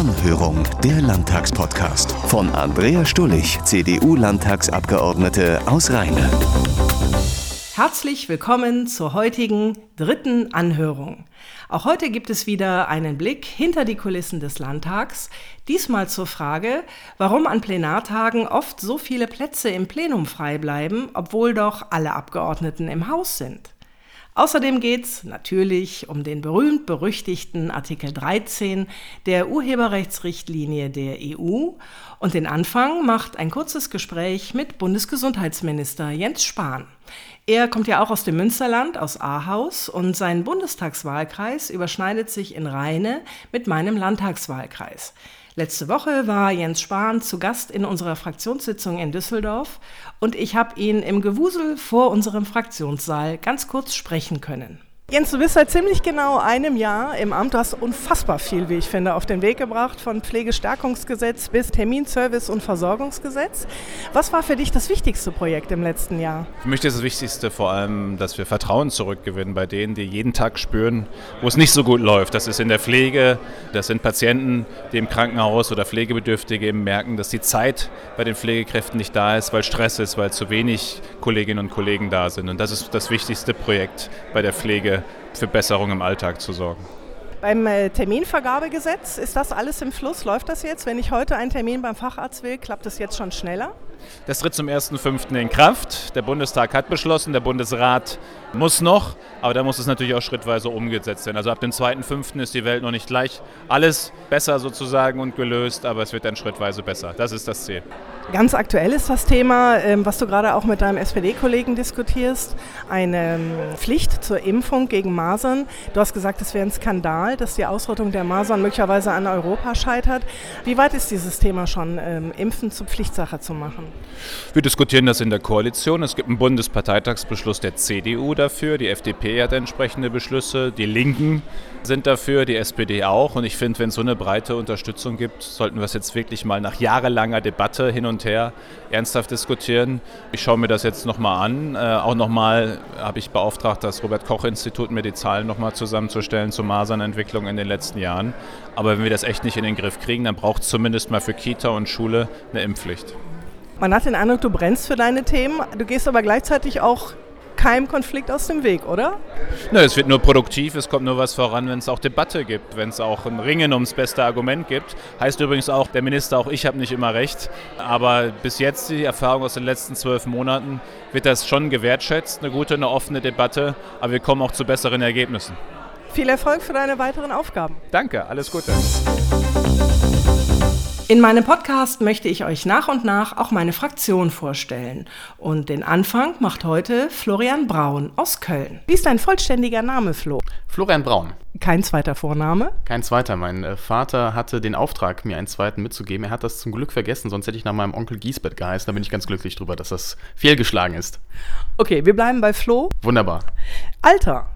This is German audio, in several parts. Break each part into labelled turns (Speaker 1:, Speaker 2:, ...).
Speaker 1: Anhörung, der Landtagspodcast von Andrea Stullig, CDU-Landtagsabgeordnete aus Rheine.
Speaker 2: Herzlich willkommen zur heutigen dritten Anhörung. Auch heute gibt es wieder einen Blick hinter die Kulissen des Landtags, diesmal zur Frage, warum an Plenartagen oft so viele Plätze im Plenum frei bleiben, obwohl doch alle Abgeordneten im Haus sind. Außerdem geht es natürlich um den berühmt-berüchtigten Artikel 13 der Urheberrechtsrichtlinie der EU und den Anfang macht ein kurzes Gespräch mit Bundesgesundheitsminister Jens Spahn. Er kommt ja auch aus dem Münsterland, aus Ahaus, und sein Bundestagswahlkreis überschneidet sich in Rheine mit meinem Landtagswahlkreis. Letzte Woche war Jens Spahn zu Gast in unserer Fraktionssitzung in Düsseldorf und ich habe ihn im Gewusel vor unserem Fraktionssaal ganz kurz sprechen können. Jens, du bist seit ziemlich genau einem Jahr im Amt. Du hast unfassbar viel, wie ich finde, auf den Weg gebracht, von Pflegestärkungsgesetz bis Terminservice und Versorgungsgesetz. Was war für dich das wichtigste Projekt im letzten Jahr?
Speaker 3: Für mich ist das Wichtigste vor allem, dass wir Vertrauen zurückgewinnen bei denen, die jeden Tag spüren, wo es nicht so gut läuft. Das ist in der Pflege, das sind Patienten, die im Krankenhaus oder Pflegebedürftige merken, dass die Zeit bei den Pflegekräften nicht da ist, weil Stress ist, weil zu wenig Kolleginnen und Kollegen da sind. Und das ist das wichtigste Projekt bei der Pflege für Besserung im Alltag zu sorgen.
Speaker 2: Beim äh, Terminvergabegesetz ist das alles im Fluss? Läuft das jetzt? Wenn ich heute einen Termin beim Facharzt will, klappt das jetzt schon schneller?
Speaker 3: Das tritt zum 1.5. in Kraft. Der Bundestag hat beschlossen, der Bundesrat muss noch, aber da muss es natürlich auch schrittweise umgesetzt werden. Also ab dem 2.5. ist die Welt noch nicht gleich alles besser sozusagen und gelöst, aber es wird dann schrittweise besser. Das ist das Ziel.
Speaker 2: Ganz aktuell ist das Thema, ähm, was du gerade auch mit deinem SPD-Kollegen diskutierst, eine ähm, Pflicht zur Impfung gegen Masern. Du hast gesagt, es wäre ein Skandal, dass die Ausrottung der Masern möglicherweise an Europa scheitert. Wie weit ist dieses Thema schon, ähm, Impfen zur Pflichtsache zu machen?
Speaker 3: Wir diskutieren das in der Koalition. Es gibt einen Bundesparteitagsbeschluss der CDU dafür. Die FDP hat entsprechende Beschlüsse. Die Linken sind dafür, die SPD auch. Und ich finde, wenn es so eine breite Unterstützung gibt, sollten wir es jetzt wirklich mal nach jahrelanger Debatte hin und her ernsthaft diskutieren. Ich schaue mir das jetzt nochmal an. Äh, auch nochmal habe ich beauftragt, das Robert-Koch-Institut mir die Zahlen nochmal zusammenzustellen zur Masernentwicklung in den letzten Jahren. Aber wenn wir das echt nicht in den Griff kriegen, dann braucht es zumindest mal für Kita und Schule eine Impfpflicht.
Speaker 2: Man hat den Eindruck, du brennst für deine Themen, du gehst aber gleichzeitig auch keinem Konflikt aus dem Weg, oder?
Speaker 3: Ne, es wird nur produktiv, es kommt nur was voran, wenn es auch Debatte gibt, wenn es auch ein Ringen ums beste Argument gibt. Heißt übrigens auch, der Minister, auch ich habe nicht immer recht. Aber bis jetzt, die Erfahrung aus den letzten zwölf Monaten, wird das schon gewertschätzt, eine gute, eine offene Debatte, aber wir kommen auch zu besseren Ergebnissen.
Speaker 2: Viel Erfolg für deine weiteren Aufgaben.
Speaker 3: Danke, alles Gute.
Speaker 2: In meinem Podcast möchte ich euch nach und nach auch meine Fraktion vorstellen. Und den Anfang macht heute Florian Braun aus Köln. Wie ist dein vollständiger Name, Flo?
Speaker 4: Florian Braun.
Speaker 2: Kein zweiter Vorname?
Speaker 4: Kein zweiter. Mein äh, Vater hatte den Auftrag, mir einen zweiten mitzugeben. Er hat das zum Glück vergessen, sonst hätte ich nach meinem Onkel Giesbett geheißen. Da bin ich ganz glücklich drüber, dass das fehlgeschlagen ist.
Speaker 2: Okay, wir bleiben bei Flo.
Speaker 4: Wunderbar.
Speaker 2: Alter?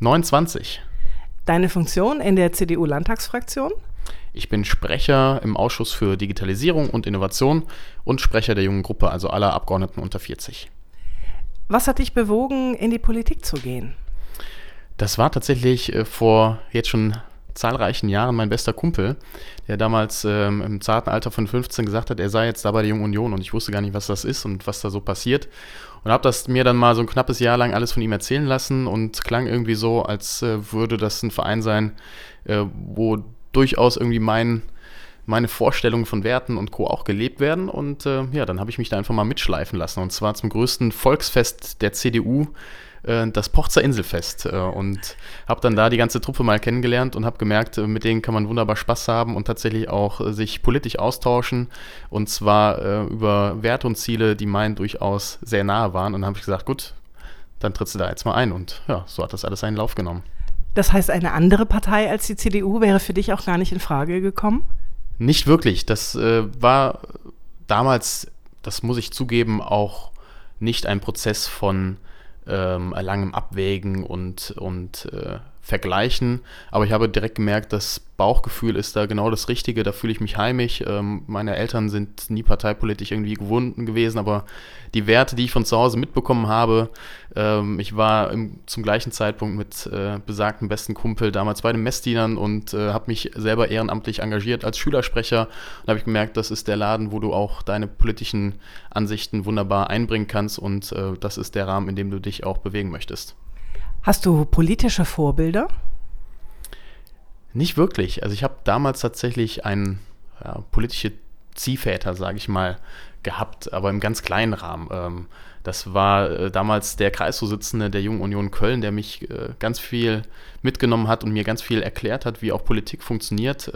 Speaker 4: 29.
Speaker 2: Deine Funktion in der CDU-Landtagsfraktion?
Speaker 4: Ich bin Sprecher im Ausschuss für Digitalisierung und Innovation und Sprecher der jungen Gruppe, also aller Abgeordneten unter 40.
Speaker 2: Was hat dich bewogen, in die Politik zu gehen?
Speaker 4: Das war tatsächlich äh, vor jetzt schon zahlreichen Jahren mein bester Kumpel, der damals ähm, im zarten Alter von 15 gesagt hat, er sei jetzt da bei der Jungen Union und ich wusste gar nicht, was das ist und was da so passiert. Und habe das mir dann mal so ein knappes Jahr lang alles von ihm erzählen lassen und klang irgendwie so, als äh, würde das ein Verein sein, äh, wo durchaus irgendwie mein, meine Vorstellungen von Werten und Co. auch gelebt werden. Und äh, ja, dann habe ich mich da einfach mal mitschleifen lassen. Und zwar zum größten Volksfest der CDU, äh, das Pochzer Inselfest. Äh, und habe dann da die ganze Truppe mal kennengelernt und habe gemerkt, äh, mit denen kann man wunderbar Spaß haben und tatsächlich auch äh, sich politisch austauschen. Und zwar äh, über Werte und Ziele, die meinen durchaus sehr nahe waren. Und dann habe ich gesagt, gut, dann trittst du da jetzt mal ein. Und ja, so hat das alles seinen Lauf genommen.
Speaker 2: Das heißt, eine andere Partei als die CDU wäre für dich auch gar nicht in Frage gekommen?
Speaker 4: Nicht wirklich. Das äh, war damals, das muss ich zugeben, auch nicht ein Prozess von ähm, langem Abwägen und, und äh, vergleichen, aber ich habe direkt gemerkt, das Bauchgefühl ist da genau das Richtige, da fühle ich mich heimisch. Ähm, meine Eltern sind nie parteipolitisch irgendwie gewunden gewesen, aber die Werte, die ich von zu Hause mitbekommen habe, ähm, ich war im, zum gleichen Zeitpunkt mit äh, besagten besten Kumpel damals bei den Messdienern und äh, habe mich selber ehrenamtlich engagiert als Schülersprecher und habe ich gemerkt, das ist der Laden, wo du auch deine politischen Ansichten wunderbar einbringen kannst und äh, das ist der Rahmen, in dem du dich auch bewegen möchtest.
Speaker 2: Hast du politische Vorbilder?
Speaker 4: Nicht wirklich. Also ich habe damals tatsächlich ein ja, politische Ziehväter, sage ich mal, gehabt, aber im ganz kleinen Rahmen. Ähm, das war äh, damals der Kreisvorsitzende der Jungen Union Köln, der mich äh, ganz viel mitgenommen hat und mir ganz viel erklärt hat, wie auch Politik funktioniert.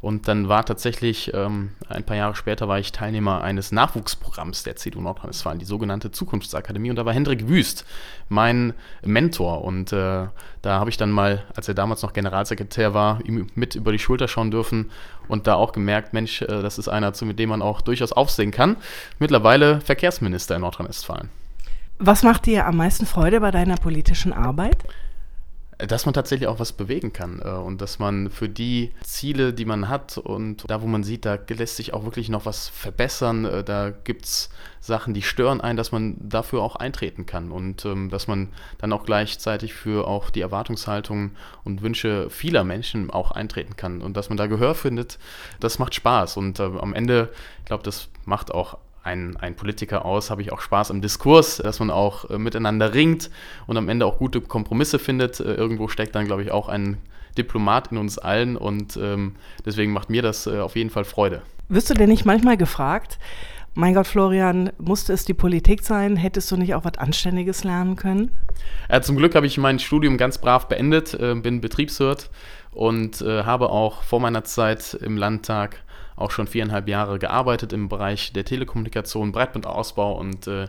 Speaker 4: Und dann war tatsächlich, ähm, ein paar Jahre später war ich Teilnehmer eines Nachwuchsprogramms der CDU Nordrhein-Westfalen, die sogenannte Zukunftsakademie. Und da war Hendrik Wüst mein Mentor. Und äh, da habe ich dann mal, als er damals noch Generalsekretär war, ihm mit über die Schulter schauen dürfen und da auch gemerkt, Mensch, äh, das ist einer, mit dem man auch durchaus aufsehen kann. Mittlerweile Verkehrsminister in Nordrhein-Westfalen.
Speaker 2: Was macht dir am meisten Freude bei deiner politischen Arbeit?
Speaker 4: Dass man tatsächlich auch was bewegen kann äh, und dass man für die Ziele, die man hat und da, wo man sieht, da lässt sich auch wirklich noch was verbessern, äh, da gibt es Sachen, die stören ein, dass man dafür auch eintreten kann. Und ähm, dass man dann auch gleichzeitig für auch die Erwartungshaltung und Wünsche vieler Menschen auch eintreten kann. Und dass man da Gehör findet, das macht Spaß. Und äh, am Ende, ich glaube, das macht auch ein, ein Politiker aus, habe ich auch Spaß am Diskurs, dass man auch äh, miteinander ringt und am Ende auch gute Kompromisse findet. Äh, irgendwo steckt dann, glaube ich, auch ein Diplomat in uns allen und ähm, deswegen macht mir das äh, auf jeden Fall Freude.
Speaker 2: Wirst du denn nicht manchmal gefragt, mein Gott, Florian, musste es die Politik sein? Hättest du nicht auch was Anständiges lernen können?
Speaker 4: Ja, zum Glück habe ich mein Studium ganz brav beendet, äh, bin Betriebswirt und äh, habe auch vor meiner Zeit im Landtag auch schon viereinhalb Jahre gearbeitet im Bereich der Telekommunikation, Breitbandausbau und äh,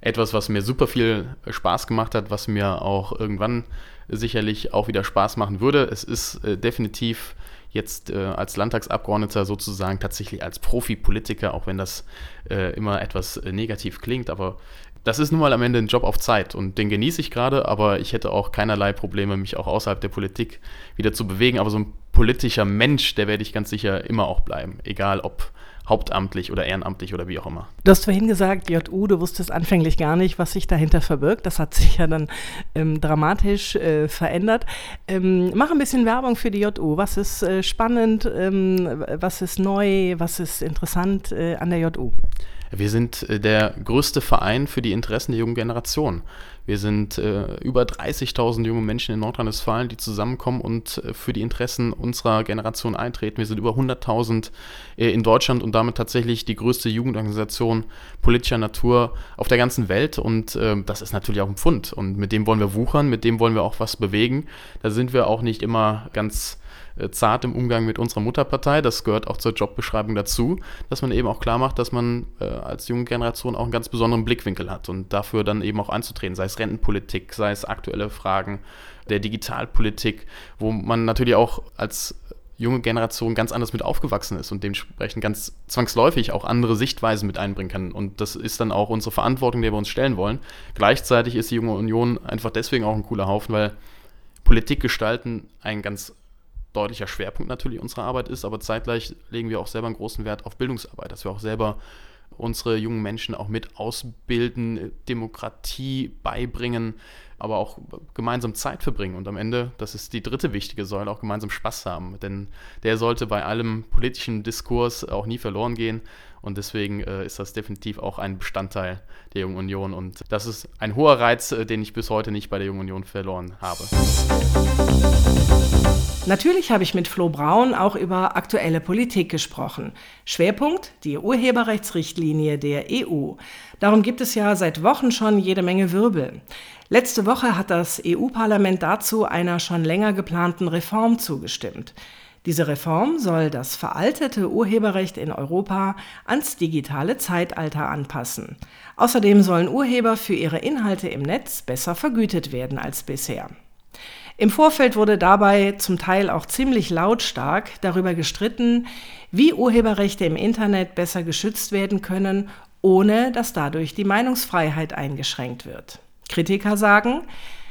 Speaker 4: etwas, was mir super viel Spaß gemacht hat, was mir auch irgendwann sicherlich auch wieder Spaß machen würde. Es ist äh, definitiv jetzt äh, als Landtagsabgeordneter sozusagen tatsächlich als Profi-Politiker, auch wenn das äh, immer etwas äh, negativ klingt, aber das ist nun mal am Ende ein Job auf Zeit und den genieße ich gerade, aber ich hätte auch keinerlei Probleme, mich auch außerhalb der Politik wieder zu bewegen. Aber so ein politischer Mensch, der werde ich ganz sicher immer auch bleiben, egal ob hauptamtlich oder ehrenamtlich oder wie auch immer.
Speaker 2: Du hast vorhin gesagt, JU, du wusstest anfänglich gar nicht, was sich dahinter verbirgt. Das hat sich ja dann ähm, dramatisch äh, verändert. Ähm, mach ein bisschen Werbung für die JU. Was ist äh, spannend, ähm, was ist neu, was ist interessant äh, an der JU?
Speaker 4: Wir sind äh, der größte Verein für die Interessen der jungen Generation. Wir sind äh, über 30.000 junge Menschen in Nordrhein-Westfalen, die zusammenkommen und äh, für die Interessen unserer Generation eintreten. Wir sind über 100.000 äh, in Deutschland und damit tatsächlich die größte Jugendorganisation politischer Natur auf der ganzen Welt. Und äh, das ist natürlich auch ein Pfund. Und mit dem wollen wir wuchern, mit dem wollen wir auch was bewegen. Da sind wir auch nicht immer ganz äh, zart im Umgang mit unserer Mutterpartei. Das gehört auch zur Jobbeschreibung dazu, dass man eben auch klar macht, dass man äh, als junge Generation auch einen ganz besonderen Blickwinkel hat und dafür dann eben auch einzutreten, sei es Rentenpolitik, sei es aktuelle Fragen der Digitalpolitik, wo man natürlich auch als junge Generation ganz anders mit aufgewachsen ist und dementsprechend ganz zwangsläufig auch andere Sichtweisen mit einbringen kann. Und das ist dann auch unsere Verantwortung, der wir uns stellen wollen. Gleichzeitig ist die junge Union einfach deswegen auch ein cooler Haufen, weil Politik gestalten ein ganz deutlicher Schwerpunkt natürlich unserer Arbeit ist, aber zeitgleich legen wir auch selber einen großen Wert auf Bildungsarbeit, dass wir auch selber unsere jungen Menschen auch mit ausbilden, Demokratie beibringen, aber auch gemeinsam Zeit verbringen und am Ende, das ist die dritte wichtige Säule, auch gemeinsam Spaß haben. Denn der sollte bei allem politischen Diskurs auch nie verloren gehen. Und deswegen äh, ist das definitiv auch ein Bestandteil der Jungen Union. Und das ist ein hoher Reiz, äh, den ich bis heute nicht bei der Jungen Union verloren habe.
Speaker 2: Natürlich habe ich mit Flo Braun auch über aktuelle Politik gesprochen. Schwerpunkt die Urheberrechtsrichtlinie der EU. Darum gibt es ja seit Wochen schon jede Menge Wirbel. Letzte Woche hat das EU-Parlament dazu einer schon länger geplanten Reform zugestimmt. Diese Reform soll das veraltete Urheberrecht in Europa ans digitale Zeitalter anpassen. Außerdem sollen Urheber für ihre Inhalte im Netz besser vergütet werden als bisher. Im Vorfeld wurde dabei zum Teil auch ziemlich lautstark darüber gestritten, wie Urheberrechte im Internet besser geschützt werden können, ohne dass dadurch die Meinungsfreiheit eingeschränkt wird. Kritiker sagen,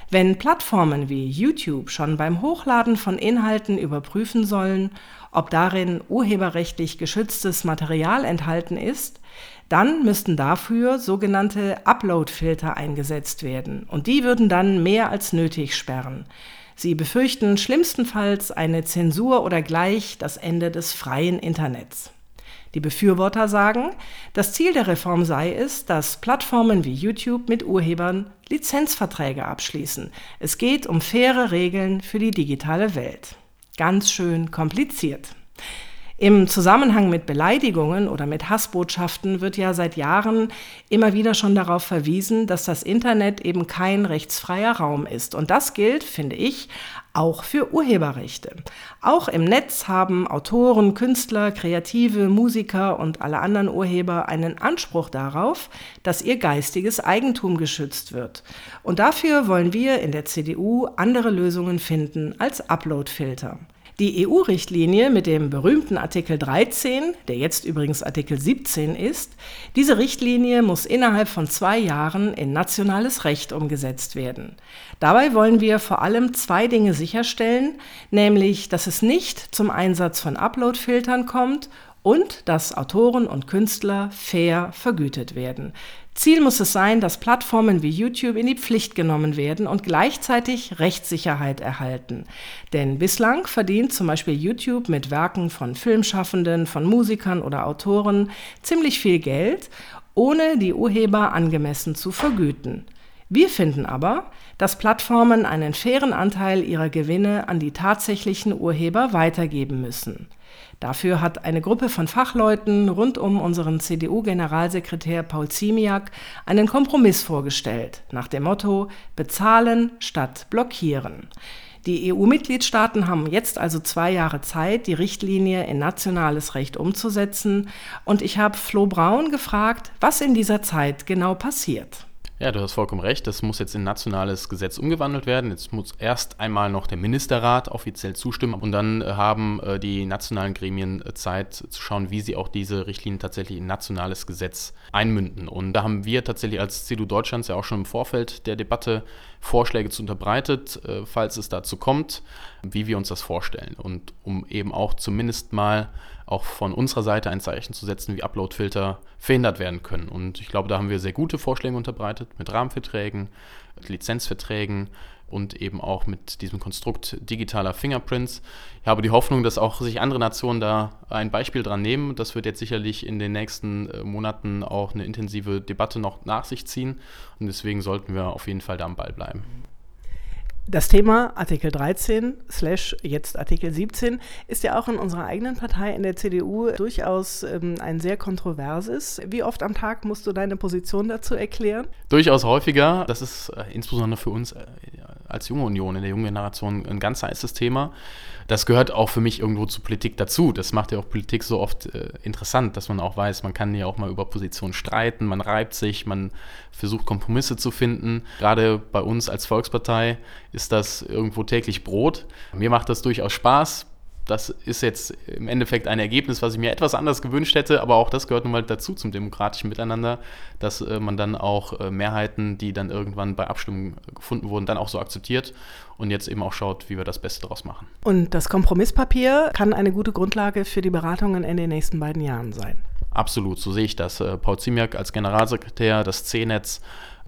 Speaker 2: Wenn Plattformen wie YouTube schon beim Hochladen von Inhalten überprüfen sollen, ob darin urheberrechtlich geschütztes Material enthalten ist, dann müssten dafür sogenannte Upload-Filter eingesetzt werden und die würden dann mehr als nötig sperren. Sie befürchten schlimmstenfalls eine Zensur oder gleich das Ende des freien Internets. Die Befürworter sagen, das Ziel der Reform sei es, dass Plattformen wie YouTube mit Urhebern Lizenzverträge abschließen. Es geht um faire Regeln für die digitale Welt. Ganz schön kompliziert. Im Zusammenhang mit Beleidigungen oder mit Hassbotschaften wird ja seit Jahren immer wieder schon darauf verwiesen, dass das Internet eben kein rechtsfreier Raum ist. Und das gilt, finde ich, auch für Urheberrechte. Auch im Netz haben Autoren, Künstler, Kreative, Musiker und alle anderen Urheber einen Anspruch darauf, dass ihr geistiges Eigentum geschützt wird. Und dafür wollen wir in der CDU andere Lösungen finden als Uploadfilter. Die EU-Richtlinie mit dem berühmten Artikel 13, der jetzt übrigens Artikel 17 ist, diese Richtlinie muss innerhalb von zwei Jahren in nationales Recht umgesetzt werden. Dabei wollen wir vor allem zwei Dinge sicherstellen, nämlich, dass es nicht zum Einsatz von Upload-Filtern kommt und dass Autoren und Künstler fair vergütet werden. Ziel muss es sein, dass Plattformen wie YouTube in die Pflicht genommen werden und gleichzeitig Rechtssicherheit erhalten. Denn bislang verdient zum Beispiel YouTube mit Werken von Filmschaffenden, von Musikern oder Autoren ziemlich viel Geld, ohne die Urheber angemessen zu vergüten. Wir finden aber, dass Plattformen einen fairen Anteil ihrer Gewinne an die tatsächlichen Urheber weitergeben müssen. Dafür hat eine Gruppe von Fachleuten rund um unseren CDU-Generalsekretär Paul Ziemiak einen Kompromiss vorgestellt, nach dem Motto Bezahlen statt blockieren. Die EU-Mitgliedstaaten haben jetzt also zwei Jahre Zeit, die Richtlinie in nationales Recht umzusetzen. Und ich habe Flo Braun gefragt, was in dieser Zeit genau passiert.
Speaker 4: Ja, du hast vollkommen recht. Das muss jetzt in nationales Gesetz umgewandelt werden. Jetzt muss erst einmal noch der Ministerrat offiziell zustimmen und dann äh, haben äh, die nationalen Gremien äh, Zeit zu schauen, wie sie auch diese Richtlinien tatsächlich in nationales Gesetz einmünden. Und da haben wir tatsächlich als CDU Deutschlands ja auch schon im Vorfeld der Debatte Vorschläge zu unterbreitet, falls es dazu kommt, wie wir uns das vorstellen. Und um eben auch zumindest mal auch von unserer Seite ein Zeichen zu setzen, wie Uploadfilter verhindert werden können. Und ich glaube, da haben wir sehr gute Vorschläge unterbreitet mit Rahmenverträgen, Lizenzverträgen und eben auch mit diesem Konstrukt digitaler Fingerprints. Ich habe die Hoffnung, dass auch sich andere Nationen da ein Beispiel dran nehmen. Das wird jetzt sicherlich in den nächsten äh, Monaten auch eine intensive Debatte noch nach sich ziehen. Und deswegen sollten wir auf jeden Fall da am Ball bleiben.
Speaker 2: Das Thema Artikel 13 slash jetzt Artikel 17 ist ja auch in unserer eigenen Partei in der CDU durchaus ähm, ein sehr kontroverses. Wie oft am Tag musst du deine Position dazu erklären?
Speaker 4: Durchaus häufiger. Das ist äh, insbesondere für uns äh, als junge Union in der jungen Generation ein ganz heißes Thema. Das gehört auch für mich irgendwo zur Politik dazu. Das macht ja auch Politik so oft äh, interessant, dass man auch weiß, man kann ja auch mal über Positionen streiten, man reibt sich, man versucht Kompromisse zu finden. Gerade bei uns als Volkspartei ist das irgendwo täglich Brot. Mir macht das durchaus Spaß das ist jetzt im Endeffekt ein Ergebnis, was ich mir etwas anders gewünscht hätte, aber auch das gehört nun mal dazu zum demokratischen Miteinander, dass äh, man dann auch äh, Mehrheiten, die dann irgendwann bei Abstimmungen gefunden wurden, dann auch so akzeptiert und jetzt eben auch schaut, wie wir das Beste daraus machen.
Speaker 2: Und das Kompromisspapier kann eine gute Grundlage für die Beratungen in den nächsten beiden Jahren sein.
Speaker 4: Absolut, so sehe ich das. Äh, Paul Ziemiak als Generalsekretär, das C-Netz,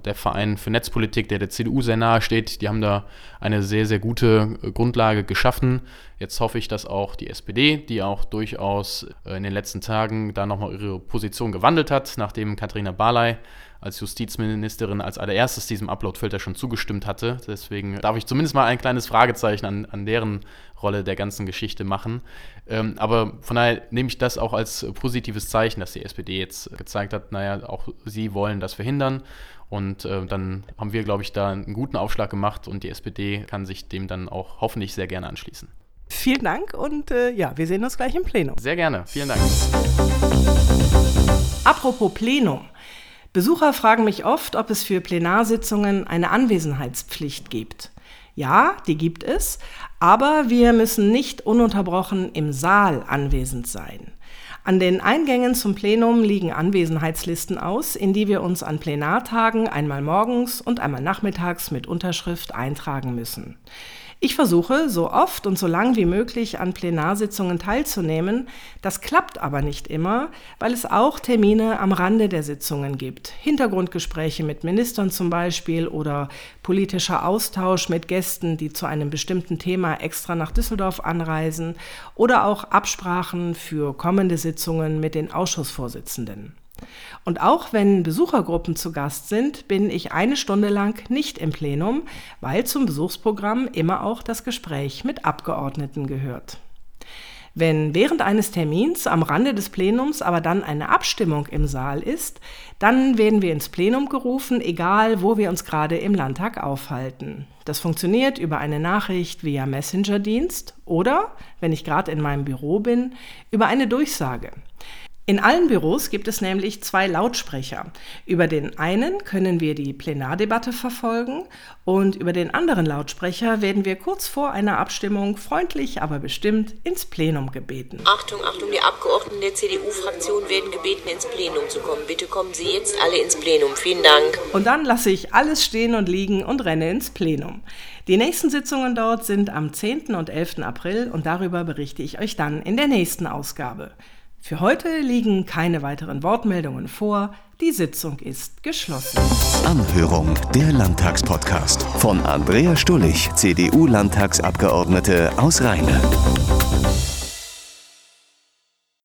Speaker 4: der Verein für Netzpolitik, der der CDU sehr nahe steht, die haben da eine sehr, sehr gute äh, Grundlage geschaffen. Jetzt hoffe ich, dass auch die SPD, die auch durchaus äh, in den letzten Tagen da nochmal ihre Position gewandelt hat, nachdem Katharina Barley als Justizministerin als allererstes diesem Uploadfilter schon zugestimmt hatte. Deswegen darf ich zumindest mal ein kleines Fragezeichen an, an deren Rolle der ganzen Geschichte machen. Ähm, aber von daher nehme ich das auch als positives Zeichen, dass die SPD jetzt gezeigt hat, naja, auch sie wollen das verhindern. Und äh, dann haben wir, glaube ich, da einen guten Aufschlag gemacht und die SPD kann sich dem dann auch hoffentlich sehr gerne anschließen.
Speaker 2: Vielen Dank und äh, ja, wir sehen uns gleich im Plenum.
Speaker 4: Sehr gerne, vielen Dank.
Speaker 2: Apropos Plenum. Besucher fragen mich oft, ob es für Plenarsitzungen eine Anwesenheitspflicht gibt. Ja, die gibt es, aber wir müssen nicht ununterbrochen im Saal anwesend sein. An den Eingängen zum Plenum liegen Anwesenheitslisten aus, in die wir uns an Plenartagen einmal morgens und einmal nachmittags mit Unterschrift eintragen müssen. Ich versuche, so oft und so lang wie möglich an Plenarsitzungen teilzunehmen. Das klappt aber nicht immer, weil es auch Termine am Rande der Sitzungen gibt. Hintergrundgespräche mit Ministern zum Beispiel oder politischer Austausch mit Gästen, die zu einem bestimmten Thema extra nach Düsseldorf anreisen oder auch Absprachen für kommende Sitzungen mit den Ausschussvorsitzenden. Und auch wenn Besuchergruppen zu Gast sind, bin ich eine Stunde lang nicht im Plenum, weil zum Besuchsprogramm immer auch das Gespräch mit Abgeordneten gehört. Wenn während eines Termins am Rande des Plenums aber dann eine Abstimmung im Saal ist, dann werden wir ins Plenum gerufen, egal wo wir uns gerade im Landtag aufhalten. Das funktioniert über eine Nachricht via Messenger-Dienst oder, wenn ich gerade in meinem Büro bin, über eine Durchsage. In allen Büros gibt es nämlich zwei Lautsprecher. Über den einen können wir die Plenardebatte verfolgen und über den anderen Lautsprecher werden wir kurz vor einer Abstimmung freundlich, aber bestimmt ins Plenum gebeten.
Speaker 5: Achtung, Achtung, die Abgeordneten der CDU-Fraktion werden gebeten, ins Plenum zu kommen. Bitte kommen Sie jetzt alle ins Plenum. Vielen Dank.
Speaker 2: Und dann lasse ich alles stehen und liegen und renne ins Plenum. Die nächsten Sitzungen dort sind am 10. und 11. April und darüber berichte ich euch dann in der nächsten Ausgabe. Für heute liegen keine weiteren Wortmeldungen vor. Die Sitzung ist geschlossen.
Speaker 1: Anhörung der Landtagspodcast von Andrea Stullig, CDU-Landtagsabgeordnete aus Rheine.